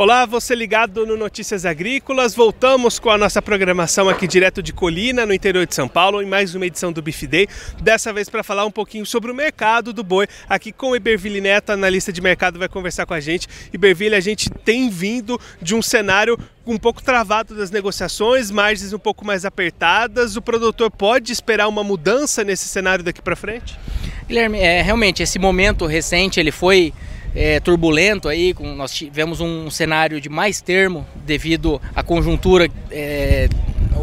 Olá, você ligado no Notícias Agrícolas. Voltamos com a nossa programação aqui direto de Colina, no interior de São Paulo, em mais uma edição do Beef Day. Dessa vez para falar um pouquinho sobre o mercado do boi. Aqui com o Iberville Neto, analista de mercado, vai conversar com a gente. Iberville, a gente tem vindo de um cenário um pouco travado das negociações, margens um pouco mais apertadas. O produtor pode esperar uma mudança nesse cenário daqui para frente? Guilherme, é, realmente esse momento recente ele foi é, turbulento aí, com, nós tivemos um cenário de mais termo devido à conjuntura, é,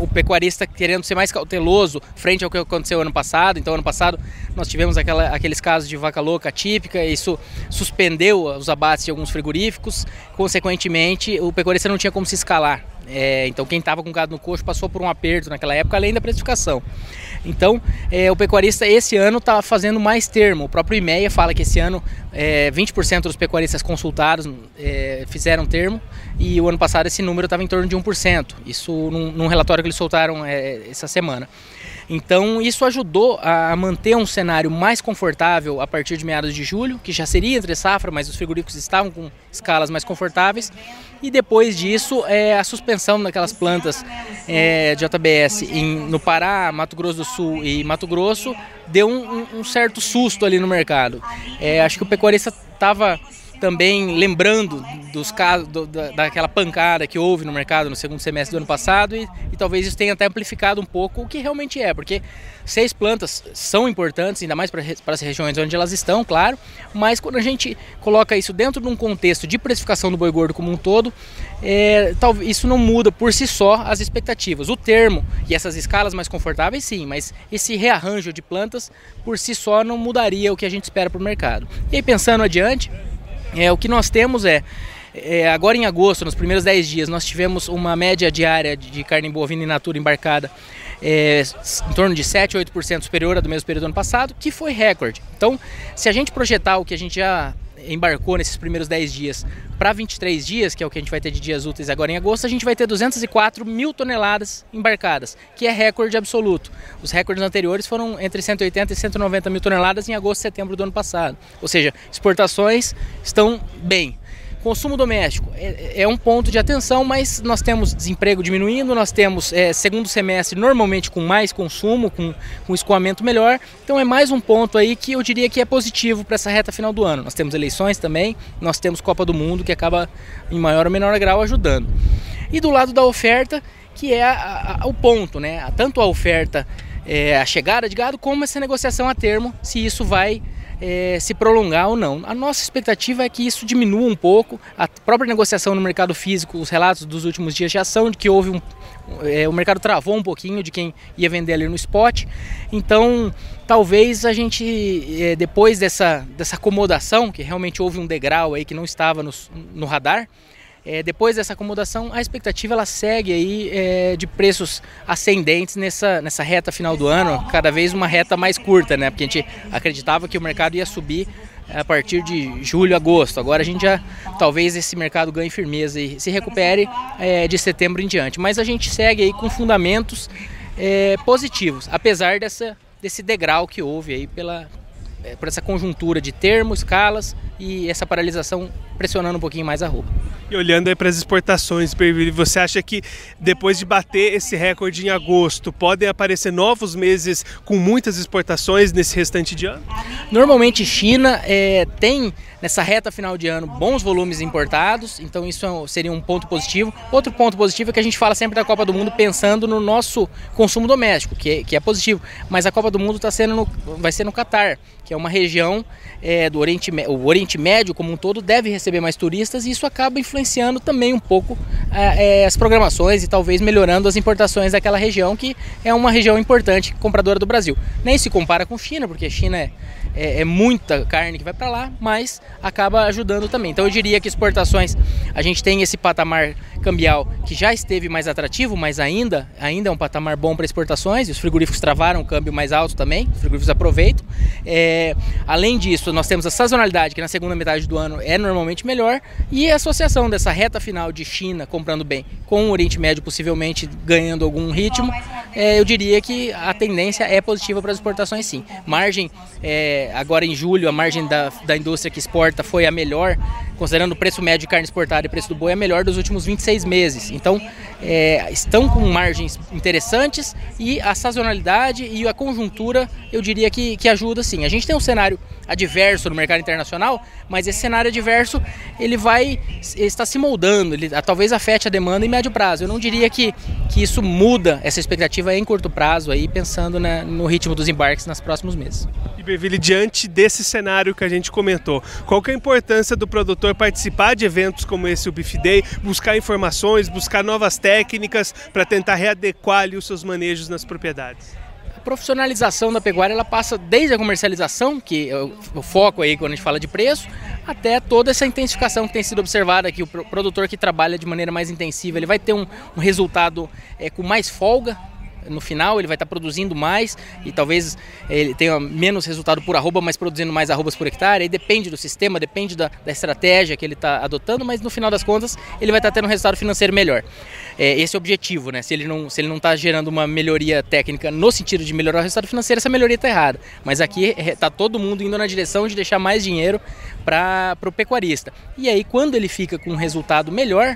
o pecuarista querendo ser mais cauteloso frente ao que aconteceu ano passado. Então, ano passado nós tivemos aquela, aqueles casos de vaca louca típica, isso suspendeu os abates de alguns frigoríficos, consequentemente o pecuarista não tinha como se escalar. É, então quem estava com gado no coxo passou por um aperto naquela época, além da precificação. Então é, o pecuarista esse ano está fazendo mais termo. O próprio IMEA fala que esse ano é, 20% dos pecuaristas consultados é, fizeram termo e o ano passado esse número estava em torno de 1%. Isso num, num relatório que eles soltaram é, essa semana. Então isso ajudou a manter um cenário mais confortável a partir de meados de julho, que já seria entre safra, mas os frigoríficos estavam com escalas mais confortáveis. E depois disso, é, a suspensão daquelas plantas é, de JBS em, no Pará, Mato Grosso do Sul e Mato Grosso deu um, um certo susto ali no mercado. É, acho que o pecuarista estava também lembrando dos casos do, da, daquela pancada que houve no mercado no segundo semestre do ano passado e, e, talvez isso tenha até amplificado um pouco o que realmente é, porque seis plantas são importantes, ainda mais para as regiões onde elas estão, claro, mas quando a gente coloca isso dentro de um contexto de precificação do boi gordo como um todo, é, talvez isso não muda por si só as expectativas. O termo e essas escalas mais confortáveis, sim, mas esse rearranjo de plantas por si só não mudaria o que a gente espera para o mercado. E aí pensando adiante é, o que nós temos é, é, agora em agosto, nos primeiros 10 dias, nós tivemos uma média diária de carne bovina in natura embarcada é, em torno de 7 a 8% superior à do mesmo período do ano passado, que foi recorde. Então, se a gente projetar o que a gente já embarcou nesses primeiros 10 dias para 23 dias, que é o que a gente vai ter de dias úteis agora em agosto, a gente vai ter 204 mil toneladas embarcadas, que é recorde absoluto. Os recordes anteriores foram entre 180 e 190 mil toneladas em agosto e setembro do ano passado. Ou seja, exportações estão bem. Consumo doméstico é, é, um ponto de atenção, mas nós temos desemprego diminuindo, nós temos é, segundo semestre normalmente com mais consumo, com, com escoamento melhor. Então é mais um ponto aí que eu diria que é positivo para essa reta final do ano. Nós temos eleições também, nós temos Copa do Mundo que acaba em maior ou menor grau ajudando. E do lado da oferta, que é a, a, o ponto, né? Tanto a oferta, é, a chegada de gado, como essa negociação a termo, se isso vai é, se prolongar ou não. A nossa expectativa é que isso diminua um pouco. A própria negociação no mercado físico, os relatos dos últimos dias já são de que houve um. É, o mercado travou um pouquinho de quem ia vender ali no spot. Então, talvez a gente, é, depois dessa, dessa acomodação, que realmente houve um degrau aí que não estava no, no radar, é, depois dessa acomodação, a expectativa ela segue aí é, de preços ascendentes nessa, nessa reta final do ano, cada vez uma reta mais curta, né? Porque a gente acreditava que o mercado ia subir a partir de julho, agosto. Agora a gente já talvez esse mercado ganhe firmeza e se recupere é, de setembro em diante. Mas a gente segue aí com fundamentos é, positivos, apesar dessa, desse degrau que houve aí pela, é, por essa conjuntura de termos, escalas e essa paralisação pressionando um pouquinho mais a roupa. E olhando aí para as exportações, você acha que depois de bater esse recorde em agosto, podem aparecer novos meses com muitas exportações nesse restante de ano? Normalmente China é, tem nessa reta final de ano bons volumes importados, então isso é seria um ponto positivo. Outro ponto positivo é que a gente fala sempre da Copa do Mundo pensando no nosso consumo doméstico, que é, que é positivo, mas a Copa do Mundo tá sendo no, vai ser no Catar, que é uma região é, do Oriente, o Oriente Médio como um todo deve receber mais turistas e isso acaba influenciando também um pouco é, é, as programações e talvez melhorando as importações daquela região que é uma região importante compradora do Brasil. Nem se compara com China, porque a China é, é, é muita carne que vai para lá, mas acaba ajudando também. Então eu diria que exportações a gente tem esse patamar cambial que já esteve mais atrativo, mas ainda ainda é um patamar bom para exportações. E os frigoríficos travaram o câmbio mais alto também, os frigoríficos aproveitam. É, além disso, nós temos a sazonalidade que na segunda metade do ano é normalmente melhor e a associação dessa reta final de China comprando bem com o Oriente Médio possivelmente ganhando algum ritmo, é, eu diria que a tendência é positiva para as exportações sim. Margem é, agora em julho a margem da, da indústria que exporta foi a melhor considerando o preço médio de carne exportada e preço do boi, é melhor dos últimos 26 meses. Então, é, estão com margens interessantes e a sazonalidade e a conjuntura, eu diria que, que ajuda sim. A gente tem um cenário adverso no mercado internacional, mas esse cenário adverso ele vai está se moldando, ele talvez afete a demanda em médio prazo. Eu não diria que, que isso muda essa expectativa em curto prazo aí, pensando no ritmo dos embarques nos próximos meses. Iberville, diante desse cenário que a gente comentou, qual que é a importância do produtor participar de eventos como esse, o Beef Day, buscar informações, buscar novas técnicas para tentar readequar os seus manejos nas propriedades? A profissionalização da pecuária ela passa desde a comercialização, que é o foco aí quando a gente fala de preço, até toda essa intensificação que tem sido observada aqui. O produtor que trabalha de maneira mais intensiva, ele vai ter um, um resultado é, com mais folga no final ele vai estar produzindo mais e talvez ele tenha menos resultado por arroba, mas produzindo mais arrobas por hectare. Aí depende do sistema, depende da, da estratégia que ele está adotando, mas no final das contas ele vai estar tendo um resultado financeiro melhor. É, esse é o objetivo, né? Se ele não se ele não está gerando uma melhoria técnica no sentido de melhorar o resultado financeiro, essa melhoria está errada. Mas aqui está todo mundo indo na direção de deixar mais dinheiro para o pecuarista. E aí quando ele fica com um resultado melhor,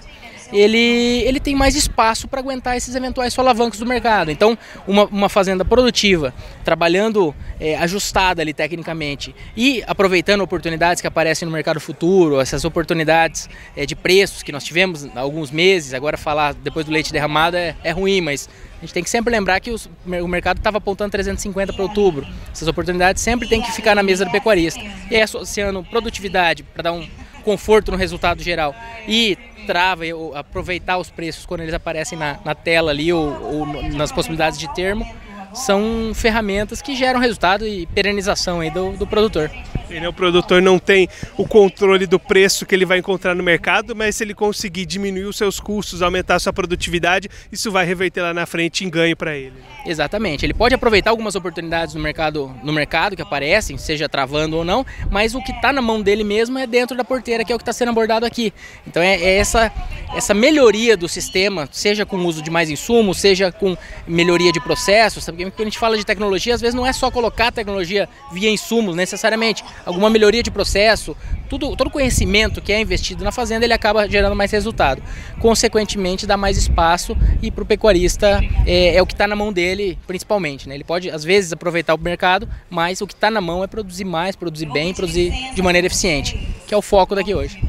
ele, ele tem mais espaço para aguentar esses eventuais solavancos do mercado. Então, uma, uma fazenda produtiva, trabalhando é, ajustada ali tecnicamente e aproveitando oportunidades que aparecem no mercado futuro, essas oportunidades é, de preços que nós tivemos há alguns meses, agora falar depois do leite derramado é, é ruim, mas a gente tem que sempre lembrar que os, o mercado estava apontando 350 para outubro. Essas oportunidades sempre têm que ficar na mesa do pecuarista. E aí, associando produtividade para dar um conforto no resultado geral e trava aproveitar os preços quando eles aparecem na, na tela ali ou, ou nas possibilidades de termo são ferramentas que geram resultado e perenização aí do, do produtor. Né, o produtor não tem o controle do preço que ele vai encontrar no mercado, mas se ele conseguir diminuir os seus custos, aumentar a sua produtividade, isso vai reverter lá na frente em ganho para ele. Exatamente. Ele pode aproveitar algumas oportunidades no mercado, no mercado que aparecem, seja travando ou não, mas o que está na mão dele mesmo é dentro da porteira, que é o que está sendo abordado aqui. Então é, é, essa, essa melhoria do sistema, seja com o uso de mais insumos, seja com melhoria de processos? Porque quando a gente fala de tecnologia, às vezes não é só colocar tecnologia via insumos necessariamente, alguma melhoria de processo, tudo, todo conhecimento que é investido na fazenda, ele acaba gerando mais resultado. Consequentemente, dá mais espaço e para o pecuarista é, é, o que está na mão dele, principalmente. Né? Ele pode, às vezes, aproveitar o mercado, mas o que está na mão é produzir mais, produzir bem, produzir de maneira eficiente, que é o foco daqui hoje.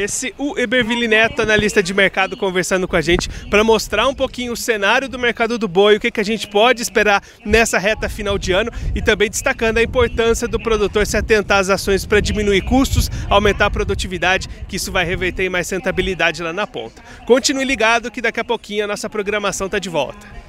Esse o Eberville Neto, analista de mercado, conversando com a gente para mostrar um pouquinho o cenário do mercado do boi, o que, que a gente pode esperar nessa reta final de ano e também destacando a importância do produtor se atentar às ações para diminuir custos, aumentar a produtividade, que isso vai reverter em mais rentabilidade lá na ponta. Continue ligado que daqui a pouquinho a nossa programação está de volta.